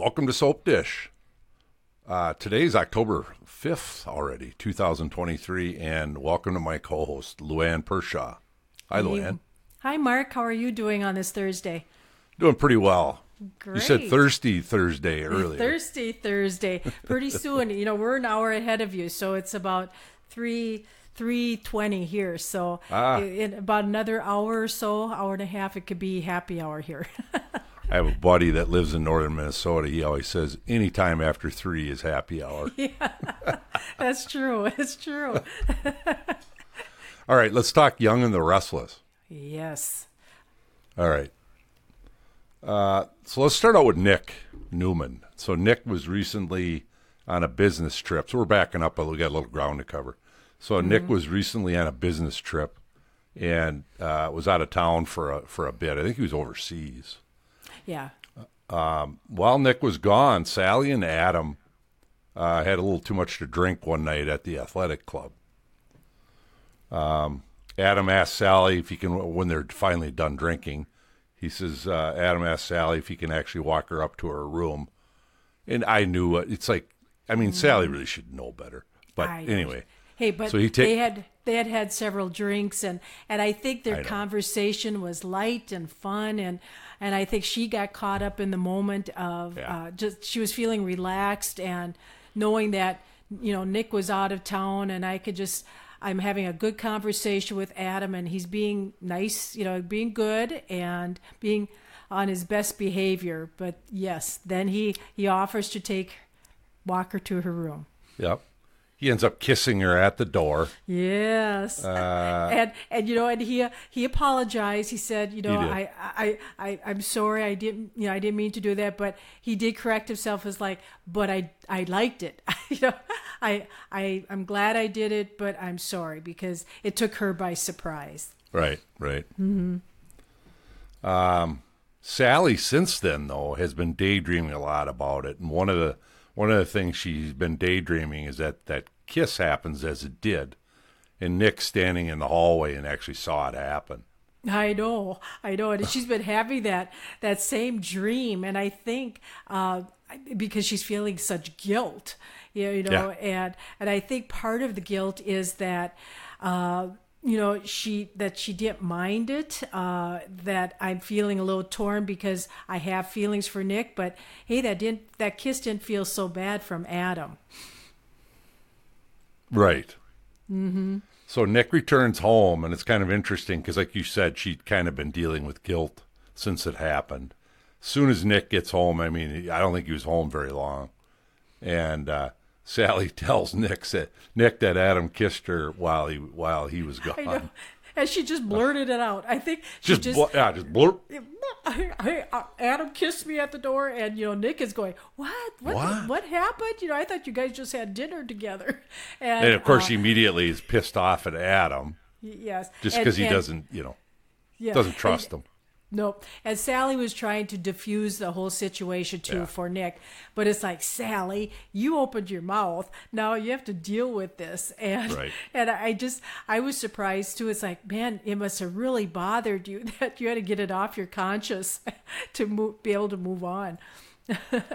Welcome to Soap Dish. Uh, today's October 5th already, 2023, and welcome to my co host, Lou Ann Perschau. Hi, Lou Ann. Hi, Mark. How are you doing on this Thursday? Doing pretty well. Great. You said thirsty Thursday earlier. Thirsty Thursday. Pretty soon, you know, we're an hour ahead of you, so it's about three three twenty here. So Ah. in about another hour or so, hour and a half, it could be happy hour here. I have a buddy that lives in northern Minnesota. He always says anytime after three is happy hour. yeah, That's true. It's true. All right, let's talk Young and the Restless. yes. All right. Uh, so let's start out with Nick Newman. So Nick was recently on a business trip. So we're backing up, but we got a little ground to cover. So Nick was recently on a business trip and uh, was out of town for a for a bit. I think he was overseas. Yeah. While Nick was gone, Sally and Adam uh, had a little too much to drink one night at the athletic club. Um, Adam asked Sally if he can, when they're finally done drinking, he says, uh, Adam asked Sally if he can actually walk her up to her room. And I knew it. It's like, I mean, Sally really should know better. But I- anyway, Hey, but So they had they had had several drinks and and I think their know. conversation was light and fun and and I think she got caught up in the moment of Yeah. uh, just she was feeling relaxed and knowing that you know Nick was out of town and I could just I'm having a good conversation with Adam and he's being nice, you know, being good and being on his best behavior. But yes, then he he offers to take Walker to her room. yep. He ends up kissing her at the door. Yes, and and you know, and he he apologized. He said, you know, I, I I I'm sorry. I didn't you know I didn't mean to do that, but he did correct himself. As like, but I I liked it. you know, I I I'm glad I did it, but I'm sorry because it took her by surprise. Right, right. Mm-hmm. Um, Sally, since then though, has been daydreaming a lot about it, and one of the one of the things she's been daydreaming is that that kiss happens as it did, and Nick standing in the hallway and actually saw it happen. I know, I know, and she's been having that that same dream, and I think uh, because she's feeling such guilt, you know, you know, and and I think part of the guilt is that. Uh, you know she that she didn't mind it uh that i'm feeling a little torn because i have feelings for nick but hey that didn't that kiss didn't feel so bad from adam Right. Mm-hmm. So Nick returns home, and it's kind of interesting because, like you said, she'd kind of been dealing with guilt since it happened. As soon as Nick gets home, I mean, I don't think he was home very long, and uh, Sally tells Nick that Nick that Adam kissed her while he while he was gone. and she just blurted it out i think she Just, just, bl- yeah, just blurp. I, I, uh, Adam kissed me at the door, and you know Nick is going, "What? What? What? What happened? You know, I thought you guys just had dinner together." And, And of course, uh, he immediately is pissed off at Adam yes, just because he and- doesn't, you know, yeah, doesn't and- trust him. Nope. And Sally was trying to diffuse the whole situation too Yeah. for Nick, but it's like Sally, you opened your mouth. Now you have to deal with this, and Right. and I just I was surprised too. It's like man, it must have really bothered you that you had to get it off your conscience to move, be able to move on.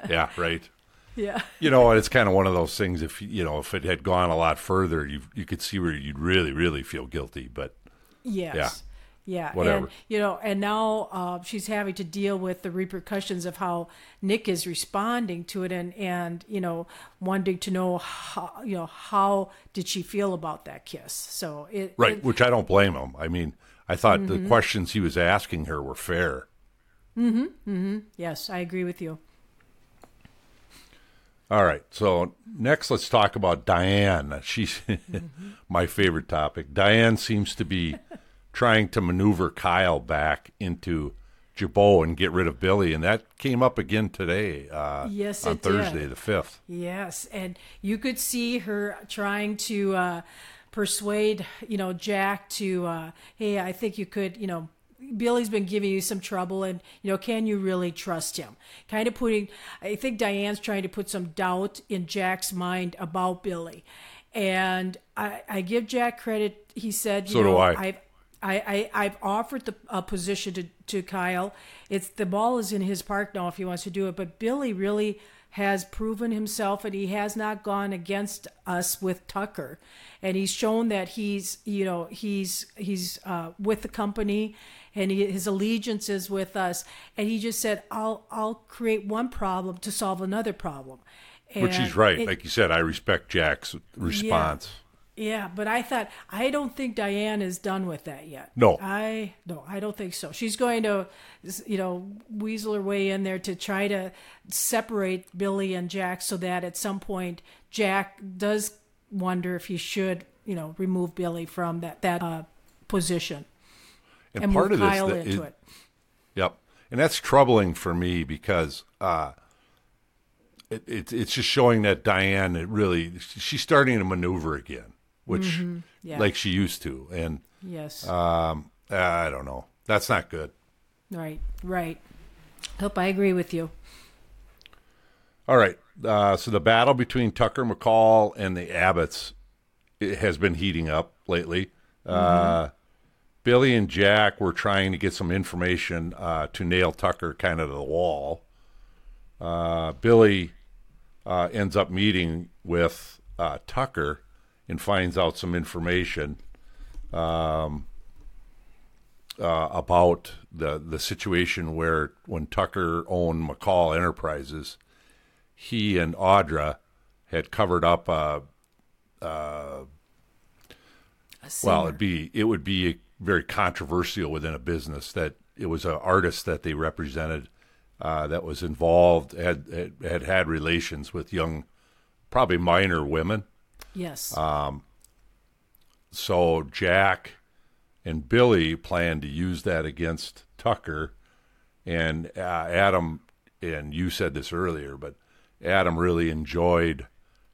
Yeah, right. Yeah. You know, it's kind of one of those things. If you know, if it had gone a lot further, you you could see where you'd really, really feel guilty. But Yes. Yeah. Yeah. Whatever. And, you know, and now uh, she's having to deal with the repercussions of how Nick is responding to it and, and, you know, wanting to know how, you know, how did she feel about that kiss? So it, right, it- which I don't blame him. I mean, I thought the questions he was asking her were fair. Mm-hmm. Mm-hmm. Yes, I agree with you. All right, so next let's talk about Diane. She's my favorite topic. Diane seems to be trying to maneuver Kyle back into Jabot and get rid of Billy, and that came up again today. Uh, Yes, on it did. Thursday the fifth. Yes, and you could see her trying to uh, persuade, you know, Jack to, uh, hey, I think you could, you know, Billy's been giving you some trouble, and you know, can you really trust him? Kind of putting, I think Diane's trying to put some doubt in Jack's mind about Billy, and I, I give Jack credit. He said, you So do I. I've I, I have offered the a position to, to Kyle. It's the ball is in his park now if he wants to do it. But Billy really has proven himself, and he has not gone against us with Tucker, and he's shown that he's you know he's he's uh, with the company, and he, his allegiance is with us. And he just said, "I'll I'll create one problem to solve another problem." And Which he's right. It, like you said, I respect Jack's response. Yeah. Yeah, but I thought I don't think Diane is done with that yet. No, I no, I don't think so. She's going to, you know, weasel her way in there to try to separate Billy and Jack, so that at some point Jack does wonder if he should, you know, remove Billy from that that uh, position and, and part of Kyle this into is, it. Yep, and that's troubling for me because. uh it, it, it's just showing that Diane it really she's starting to maneuver again which mm-hmm. yeah. like she used to. And yes, um, I don't know. That's not good. Right, right. Hope I agree with you. All right. Uh, so the battle between Tucker McCall and the Abbotts has been heating up lately. Uh, mm-hmm. Uh, Billy and Jack were trying to get some information uh, to nail Tucker kind of to the wall. Uh, Billy uh, ends up meeting with Tucker and finds out some information um, uh, about the the situation where when Tucker owned McCall Enterprises, he and Audra had covered up a, a well, it'd be it would be very controversial within a business that it was an artist that they represented uh, that was involved had, had had had relations with young, probably minor women Yes. Um, so Jack and Billy plan to use that against Tucker, and uh, Adam. And you said this earlier, but Adam really enjoyed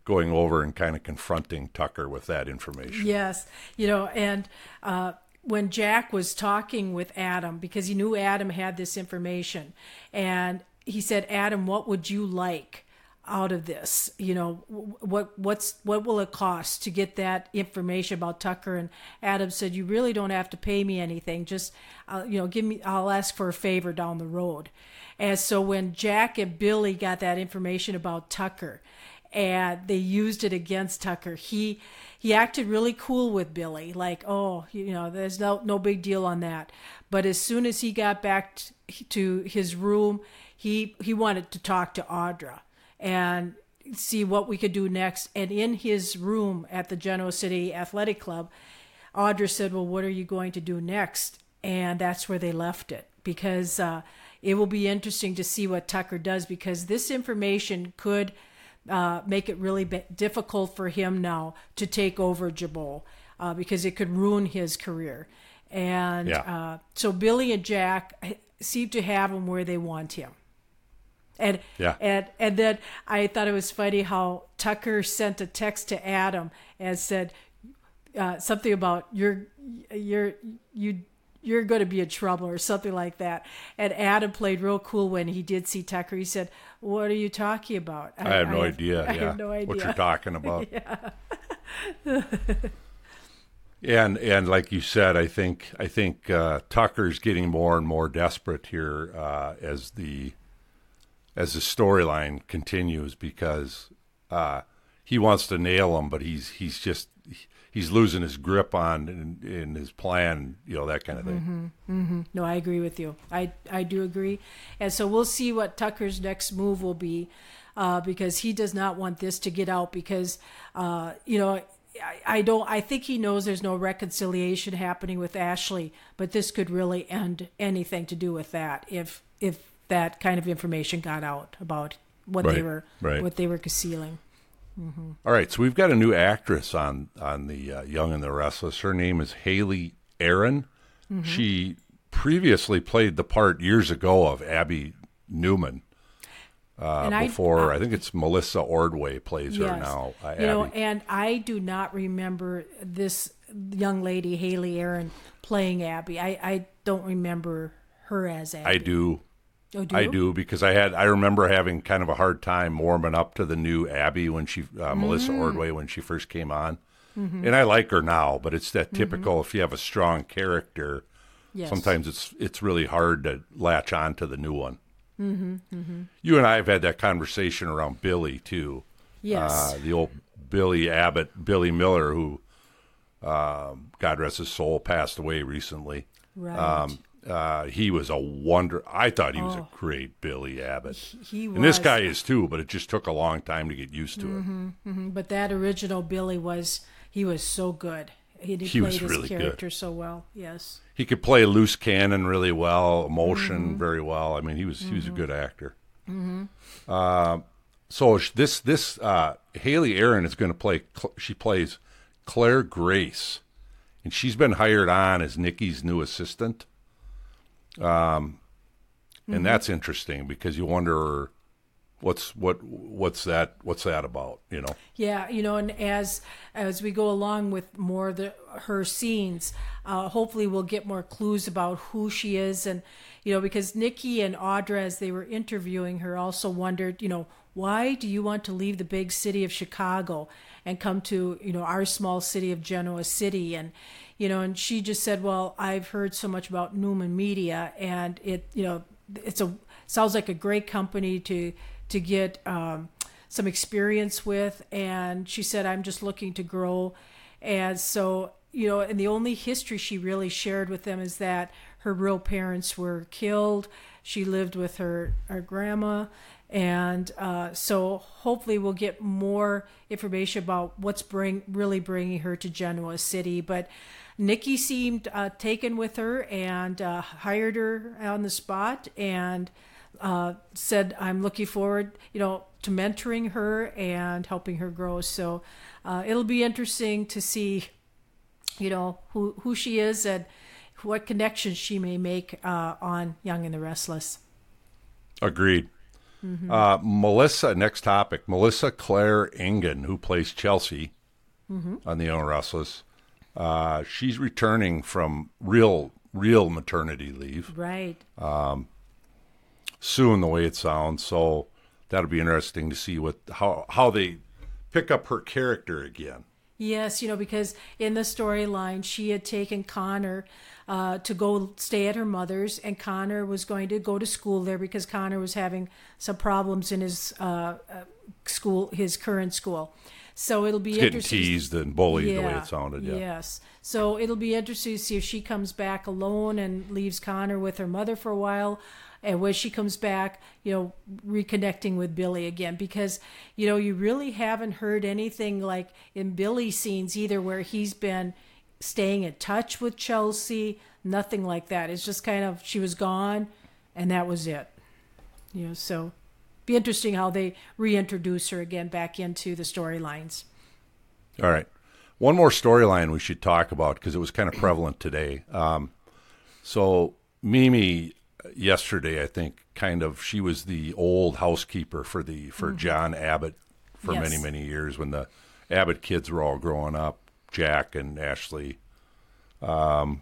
going over and kind of confronting Tucker with that information. Yes, you know, and uh, when Jack was talking with Adam, because he knew Adam had this information, and he said, Adam, what would you like? Out of this you know what what's what will it cost to get that information about tucker? And adam said you really don't have to pay me anything. Just uh, you know give me i'll ask for a favor down the road. And so when jack and billy got that information about tucker and they used it against tucker he he acted really cool with billy. Like oh you know there's no no big deal on that. But as soon as he got back to his room he he wanted to talk to audra and see what we could do next. And in his room at the Genoa City Athletic Club, Audra said, Well, what are you going to do next? And that's where they left it because uh, it will be interesting to see what Tucker does because this information could uh, make it really difficult for him now to take over Jabot uh, because it could ruin his career. And yeah. Uh, so Billy and Jack seem to have him where they want him. And yeah. and and then I thought it was funny how Tucker sent a text to Adam and said uh, something about you're you're you you're going to be in trouble or something like that. And Adam played real cool when he did see Tucker. He said, "What are you talking about?" I, I have no I idea. I yeah. have no idea what you're talking about. yeah. and and like you said, I think I think uh, Tucker's getting more and more desperate here uh, as the as the storyline continues because uh, he wants to nail him, but he's he's just he's losing his grip on in, in his plan, you know that kind of thing. Mm-hmm, mm-hmm. No, I agree with you. I I do agree, and so we'll see what Tucker's next move will be, uh, because he does not want this to get out because uh, you know. I, I don't. I think he knows there's no reconciliation happening with Ashley, but this could really end anything to do with that if if that kind of information got out about what right, they were right. what they were concealing. Mm-hmm. All right, so we've got a new actress on on the uh, Young and the Restless. Her name is Hayley Erin. Mm-hmm. She previously played the part years ago of Abby Newman. Uh, before I, I, think it's Melissa Ordway plays yes, her now. Uh, you know, and I do not remember this young lady Hayley Erin playing Abby. I, I don't remember her as Abby. I do. Oh, do I do because I had I remember having kind of a hard time warming up to the new Abby when she uh, mm. Melissa Ordway when she first came on. mm-hmm. and I like her now, but it's that typical. Mm-hmm. If you have a strong character, yes. sometimes it's it's really hard to latch on to the new one. Mm-hmm, mm-hmm. You and I have had that conversation around Billy too. Yes, uh, the old Billy Abbott, Billy Miller, who uh, God rest his soul, passed away recently. Right. Um, uh, he was a wonder. I thought he was oh, a great Billy Abbott. He, he was. And this guy is too, but it just took a long time to get used to mm-hmm, it. Mm-hmm. But that original Billy was he was so good. He, he, he played his really character good. so well. Yes. He could play loose cannon really well, emotion mm-hmm. very well. I mean, he was he was a mm-hmm. good actor. Mm-hmm. Uh, so this this uh, Hayley Erin is going to play. She plays Claire Grace, and she's been hired on as Nikki's new assistant. Um, and mm-hmm. that's interesting because you wonder what's what what's that what's that about you know? Yeah you know and as as we go along with more of the her scenes uh hopefully we'll get more clues about who she is. And you know because nikki and audra as they were interviewing her also wondered you know why do you want to leave the big city of chicago and come to you know our small city of genoa city? And you know, and she just said, "Well, I've heard so much about Newman Media, and it, you know, it's a sounds like a great company to to get um, some experience with." And she said, "I'm just looking to grow," and so you know, and the only history she really shared with them is that her real parents were killed. She lived with her her grandma, and uh, so hopefully we'll get more information about what's bring really bringing her to Genoa City, but Nikki seemed uh, taken with her and uh, hired her on the spot and uh, said, "I'm looking forward, you know, to mentoring her and helping her grow." So uh, it'll be interesting to see, you know, who who she is and what connections she may make uh, on Young and the Restless. Agreed. Mm-hmm. Uh, Melissa, next topic. Melissa Claire Engen, who plays Chelsea mm-hmm. on The Young and Restless. Uh, she's returning from real, real maternity leave. Right. Um, soon, the way it sounds. So that'll be interesting to see what how how they pick up her character again. Yes, you know, because in the storyline, she had taken Connor uh, to go stay at her mother's, and Connor was going to go to school there because Connor was having some problems in his uh, uh school, his current school. So it'll be it's. Getting teased and bullied yeah, the way it sounded. Yeah. Yes. So it'll be interesting to see if she comes back alone and leaves Connor with her mother for a while, and when she comes back, you know, reconnecting with Billy again because you know you really haven't heard anything like in Billy's scenes either where he's been staying in touch with Chelsea. Nothing like that. It's just kind of she was gone, and that was it. You know, so be interesting how they reintroduce her again back into the storylines. All right. One more storyline we should talk about because it was kind of prevalent today. Um, so Mamie yesterday, I think, kind of she was the old housekeeper for the for mm-hmm. John Abbott for yes. many many years when the Abbott kids were all growing up, Jack and Ashley, um,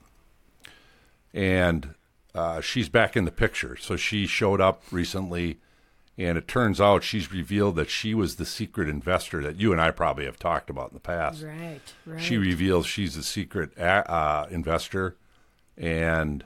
and uh, she's back in the picture. So she showed up recently and it turns out she's revealed that she was the secret investor that you and I probably have talked about in the past. Right, right. She reveals she's the secret uh, investor and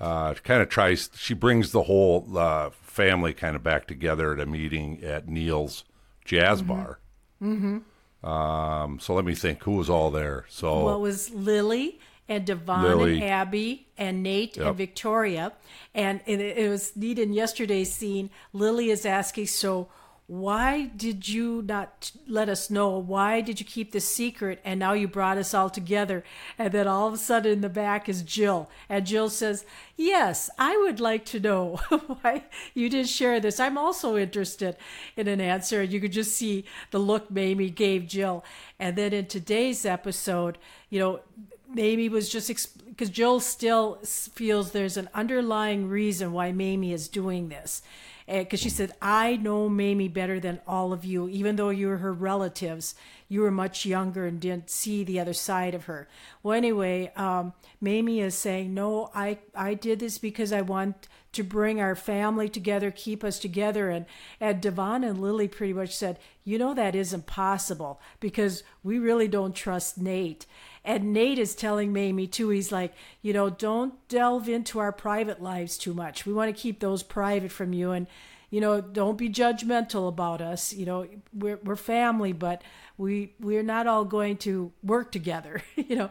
uh, kind of tries, she brings the whole uh, family kind of back together at a meeting at Neil's Jazz mm-hmm. Bar. Mm-hmm. Um, so let me think who was all there. So what was Lily? And Devon Lily. and Abby and Nate yep. and Victoria. And it, it, was neat in yesterday's scene. Lily is asking, so why did you not let us know? Why did you keep this secret? And now you brought us all together. And then all of a sudden in the back is Jill. And Jill says, Yes, I would like to know why you didn't share this. I'm also interested in an answer. You could just see the look Mamie gave Jill. And then in today's episode, you know, Mamie was just because Jill still feels there's an underlying reason why Mamie is doing this. Because she said, I know Mamie better than all of you, even though you were her relatives. You were much younger and didn't see the other side of her. Well, anyway, um, Mamie is saying, No, I, I did this because I want to bring our family together, keep us together. And, and Devon and Lily pretty much said, You know, that isn't possible because we really don't trust Nate. And Nate is telling Mamie too, he's like, you know, don't delve into our private lives too much. We want to keep those private from you. And, you know, don't be judgmental about us. You know, we're, we're family, but we, we're not all going to work together, you know.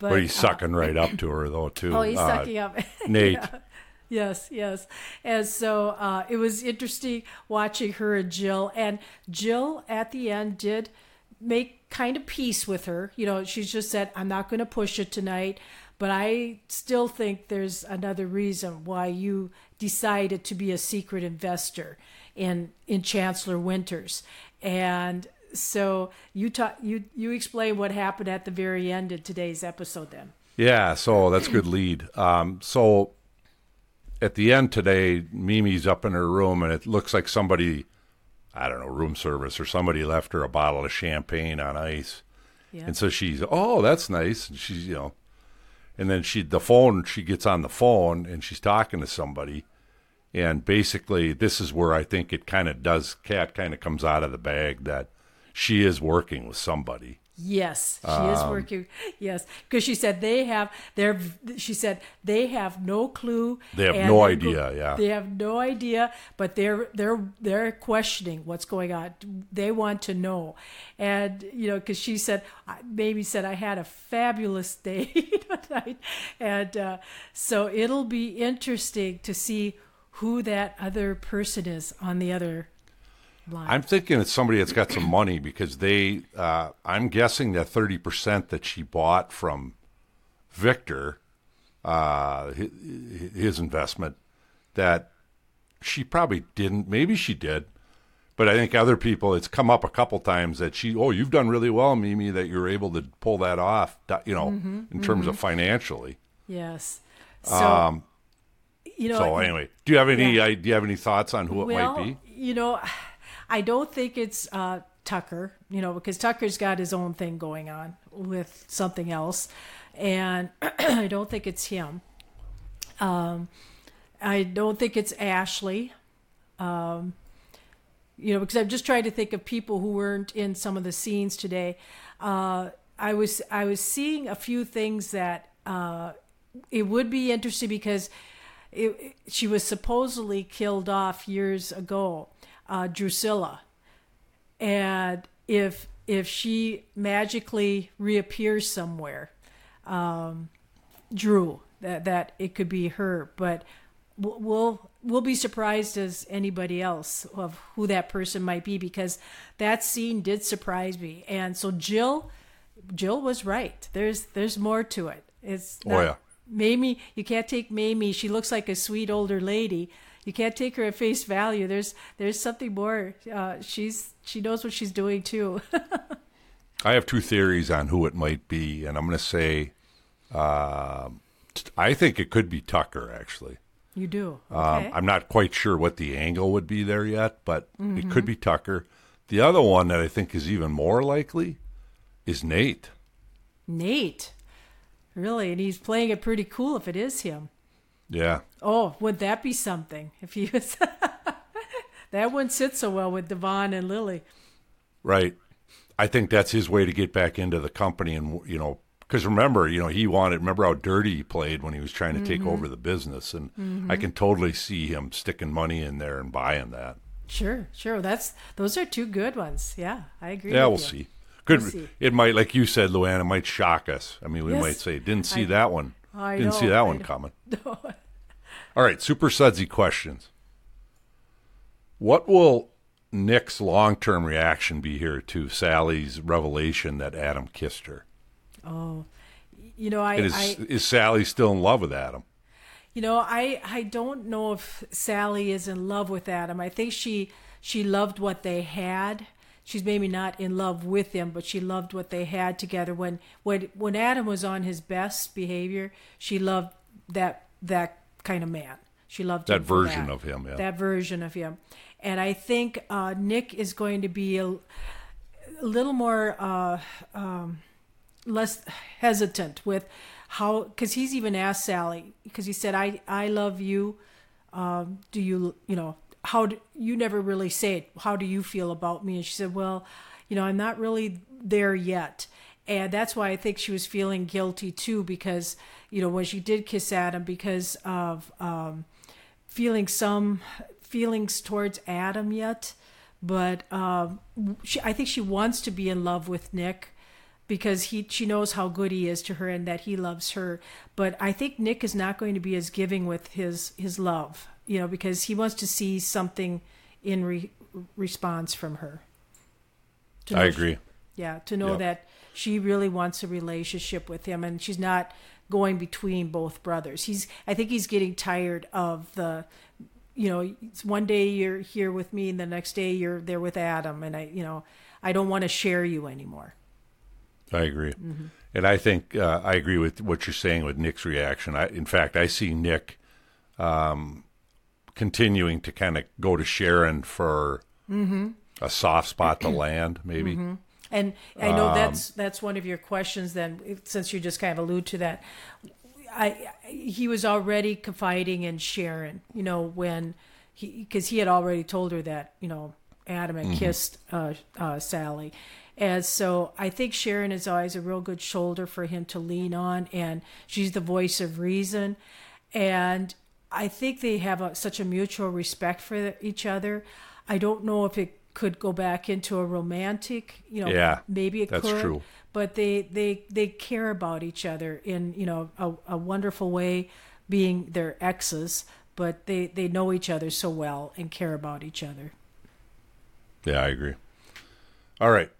But, he's uh, sucking right up to her though, too. Oh, he's uh, sucking up. Nate. yeah. Yes, yes. And so uh, it was interesting watching her and Jill. And Jill at the end did make kind of peace with her. You know, she's just said, I'm not going to push it tonight, but I still think there's another reason why you decided to be a secret investor in in Chancellor Winters. And so you talk, you you explain what happened at the very end of today's episode then. Yeah, so that's good lead. Um, so at the end today, Mamie's up in her room and it looks like somebody I don't know, room service or somebody left her a bottle of champagne on ice. Yeah. And so she's, oh, that's nice. And she's, you know, and then she, the phone, she gets on the phone and she's talking to somebody. And basically, this is where I think it kind of does, cat kind of comes out of the bag that she is working with somebody. Yes, she um, is working. Yes, because she said they have their. She said they have no clue. They have no idea. Yeah, they have no idea, but they're they're they're questioning what's going on. They want to know, and you know, because she said, maybe said I had a fabulous day tonight, and uh, so it'll be interesting to see who that other person is on the other I'm thinking it's somebody that's got some money because they. Uh, I'm guessing that thirty percent that she bought from Victor, uh, his, his investment, that she probably didn't. Maybe she did, but I think other people. It's come up a couple times that she. Oh, you've done really well, Mamie. That you're able to pull that off. You know, mm-hmm, in terms mm-hmm. of financially. Yes. So, um, you know. So anyway, do you have any? Yeah. do you have any thoughts on who it well, might be? You know. I don't think it's uh, Tucker, you know, because Tucker's got his own thing going on with something else, and I don't think it's him. Um, I don't think it's Ashley. Um, you know, because I'm just trying to think of people who weren't in some of the scenes today. Uh, I was I was seeing a few things that uh, it would be interesting because it, she was supposedly killed off years ago, uh, Drucilla, and if if she magically reappears somewhere, um, Drew, that that it could be her, but we'll we'll be surprised as anybody else of who that person might be because that scene did surprise me, and so Jill, Jill was right. There's there's more to it. It's not, oh yeah. Mamie, you can't take Mamie. She looks like a sweet older lady, you can't take her at face value. There's there's something more. Uh, she's she knows what she's doing too. I have two theories on who it might be, and I'm going to say, uh, I think it could be Tucker. Actually, you do. Um, okay. I'm not quite sure what the angle would be there yet, but mm-hmm. it could be Tucker. The other one that I think is even more likely is Nate. Nate, really, and he's playing it pretty cool if it is him. Yeah. Oh, would that be something if he was? that wouldn't sit so well with Devon and Lily. Right. I think that's his way to get back into the company, and you know, because remember, you know, he wanted. Remember how dirty he played when he was trying to mm-hmm. take over the business, and mm-hmm. I can totally see him sticking money in there and buying that. Sure, sure. That's those are two good ones. Yeah, I agree. Yeah, we'll you. see. Good. We'll see. It might, like you said, Lou Ann. It might shock us. I mean, we yes. might say, "Didn't see I, that one." I Didn't see that I one coming. All right, super sudsy questions. What will Nick's long term reaction be here to Sally's revelation that Adam kissed her? Oh, you know, I is, I, is Sally still in love with Adam? You know, I I don't know if Sally is in love with Adam. I think she she loved what they had. She's maybe not in love with him, but she loved what they had together. When when when Adam was on his best behavior, she loved that that kind of man. She loved that version that, of him. Yeah. That version of him, and I think uh, Nick is going to be a, a little more uh, um, less hesitant with how because he's even asked Sally because he said I I love you. Um, do you you know how do, you never really say it? How do you feel about me? And she said, well, you know, I'm not really there yet. And that's why I think she was feeling guilty too, because, you know, when she did kiss Adam, because of um, feeling some feelings towards Adam yet. But um, she, I think she wants to be in love with Nick because he she knows how good he is to her and that he loves her. But I think Nick is not going to be as giving with his his love you know, because he wants to see something in re- response from her. I agree. She, yeah, to know yep. that she really wants a relationship with him, and she's not going between both brothers. He's, I think, he's getting tired of the, you know, one day you're here with me, and the next day you're there with Adam, and I, you know, I don't want to share you anymore. I agree, mm-hmm. and I think uh, I agree with what you're saying with Nick's reaction. I, in fact, I see Nick. Um, continuing to kind of go to Sharon for mm-hmm. a soft spot to land, maybe. Mm-hmm. And I know um, that's that's one of your questions. Then, since you just kind of allude to that, I he was already confiding in Sharon. You know when he because he had already told her that you know Adam had mm-hmm. kissed uh, uh, Sally. And so I think Sharon is always a real good shoulder for him to lean on, and she's the voice of reason. And I think they have a, such a mutual respect for each other. I don't know if it could go back into a romantic, you know, yeah, maybe it that's could. True. But they, they, they care about each other in, you know, a, a wonderful way, being their exes, but they, they know each other so well and care about each other. Yeah, I agree. All right.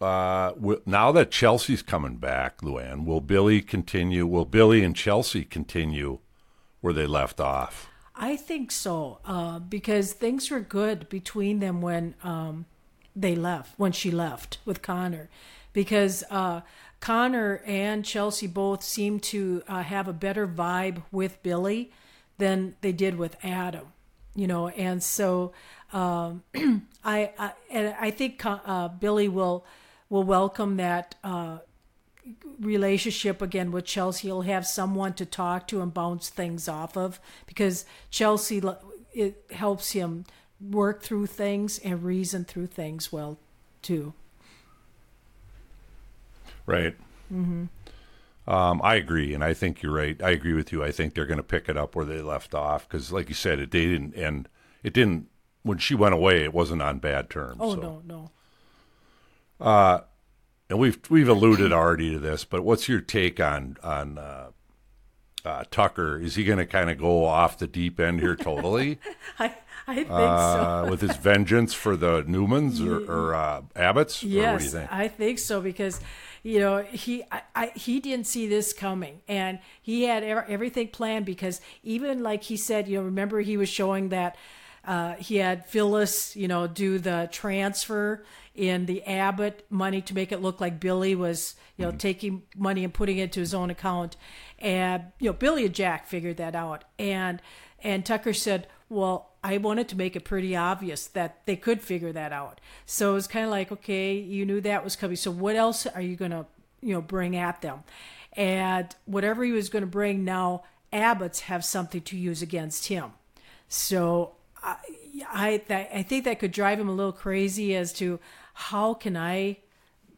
Uh, now that Chelsea's coming back, Lou Ann, will Billy continue? Will Billy and Chelsea continue where they left off. I think so, uh, because things were good between them when um, they left, when she left with Connor, because uh, Connor and Chelsea both seemed to uh, have a better vibe with Billy than they did with Adam, you know, and so um, I, I and I think uh, Billy will will welcome that uh, relationship again with Chelsea. He'll have someone to talk to and bounce things off of because Chelsea it helps him work through things and reason through things well too. Right. Mm-hmm. Um, I agree, and I think you're right. I agree with you. I think they're going to pick it up where they left off because, like you said, it they didn't and it didn't. When she went away, it wasn't on bad terms. Oh so. no, no. Uh, and we've we've alluded already to this, but what's your take on on uh, uh, Tucker? Is he going to kind of go off the deep end here totally? I I think uh, so. with his vengeance for the Newmans or, or uh, Abbotts? Yes, think? I think so because you know he I, I, he didn't see this coming and he had everything planned because even like he said, you know, remember he was showing that. Uh, he had Phyllis, you know, do the transfer in the Abbott money to make it look like Billy was, you know, mm-hmm. taking money and putting it into his own account. And you know, Billy and Jack figured that out. And and Tucker said, "Well, I wanted to make it pretty obvious that they could figure that out." So it was kind of like, okay, you knew that was coming. So what else are you going to, you know, bring at them? And whatever he was going to bring now, Abbott's have something to use against him. So I, I, I think that could drive him a little crazy as to how can I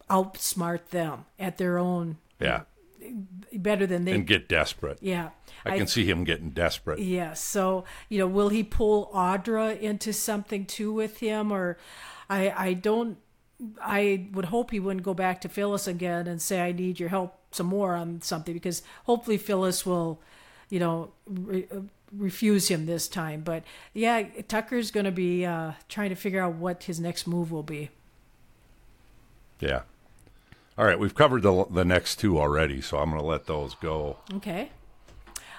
outsmart them at their own yeah. better than they and get desperate. Yeah. I can I, see him getting desperate. Yeah so you know will he pull Audra into something too with him? Or I I don't I would hope he wouldn't go back to Phyllis again and say I need your help some more on something because hopefully Phyllis will you know re- refuse him this time. But yeah Tucker's going to be uh, trying to figure out what his next move will be yeah. All right, we've covered the the next two already, so I'm going to let those go. Okay.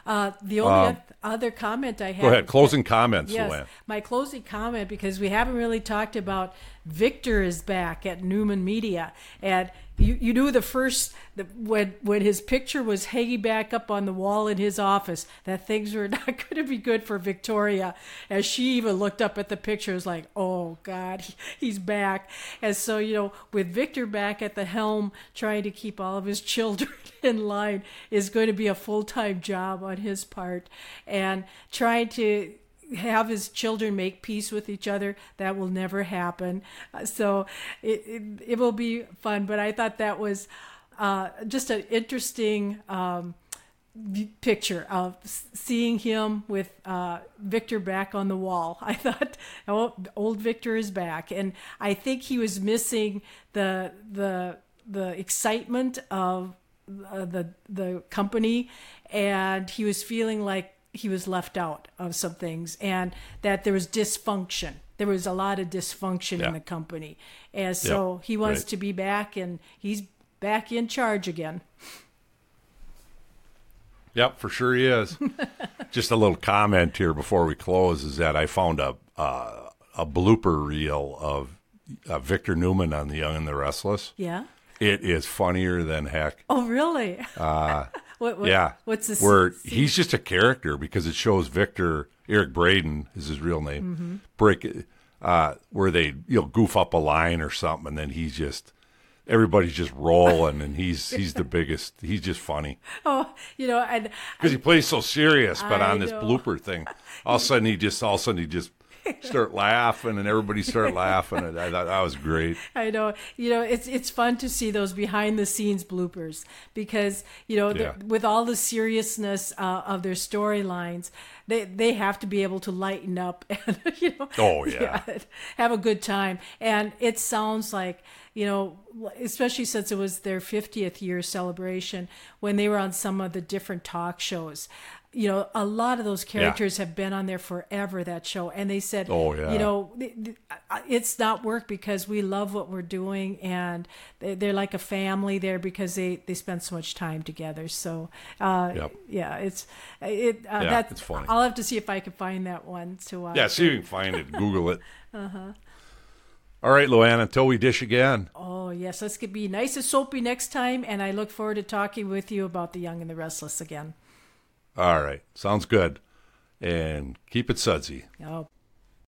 Uh, the only um, other comment I have. Go ahead. Closing comments, yes, Lou Ann. My closing comment because we haven't really talked about Victor is back at Newman Media, and you, you knew the first the, when when his picture was hanging back up on the wall in his office that things were not going to be good for Victoria. As she even looked up at the picture, was like, "Oh God, he, he's back." And so you know, with Victor back at the helm, trying to keep all of his children in line is going to be a full time job on his part, and trying to have his children make peace with each other. That will never happen. Uh, so it, it, it, will be fun. But I thought that was uh, just an interesting um, picture of seeing him with uh, Victor back on the wall. I thought, oh, old Victor is back. And I think he was missing the, the, the excitement of uh, the the company and he was feeling like he was left out of some things and that there was dysfunction. There was a lot of dysfunction yeah. in the company. And so yep. he wants right. to be back and he's back in charge again. Yep, for sure he is. Just a little comment here before we close is that I found a uh, a blooper reel of uh, Victor Newman on The Young and the Restless. Yeah. It is funnier than heck. Oh, really? Uh, what, what, yeah. What's this? Where scene? he's just a character because it shows Victor Eric Braeden is his real name. Mm-hmm. Break uh, where they you know goof up a line or something, and then he's just everybody's just rolling, and he's he's the biggest. He's just funny. Oh, you know, and because he plays so serious, but I on this blooper thing, all of a sudden he just all of a sudden he just start laughing and everybody start laughing and I thought that was great. I know. You know, it's it's fun to see those behind the scenes bloopers because, you know, yeah. the, with all the seriousness uh, of their storylines, they they have to be able to lighten up and you know Oh yeah. yeah. have a good time. And it sounds like you know, especially since it was their 50th year celebration when they were on some of the different talk shows you know, a lot of those characters yeah. have been on there forever. That show, and they said, "Oh yeah," you know, it's not work because we love what we're doing, and they're like a family there because they they spend so much time together. So, uh, yep. yeah, it's it. Uh, yeah, that's it's funny. I'll have to see if I can find that one to watch. Yeah, see if you can find it. Google it. uh huh. All right, Lou Ann, until we dish again. Oh, yes. Let's be nice and soapy next time. And I look forward to talking with you about The Young and the Restless again. All right. Sounds good. And keep it sudsy. Oh.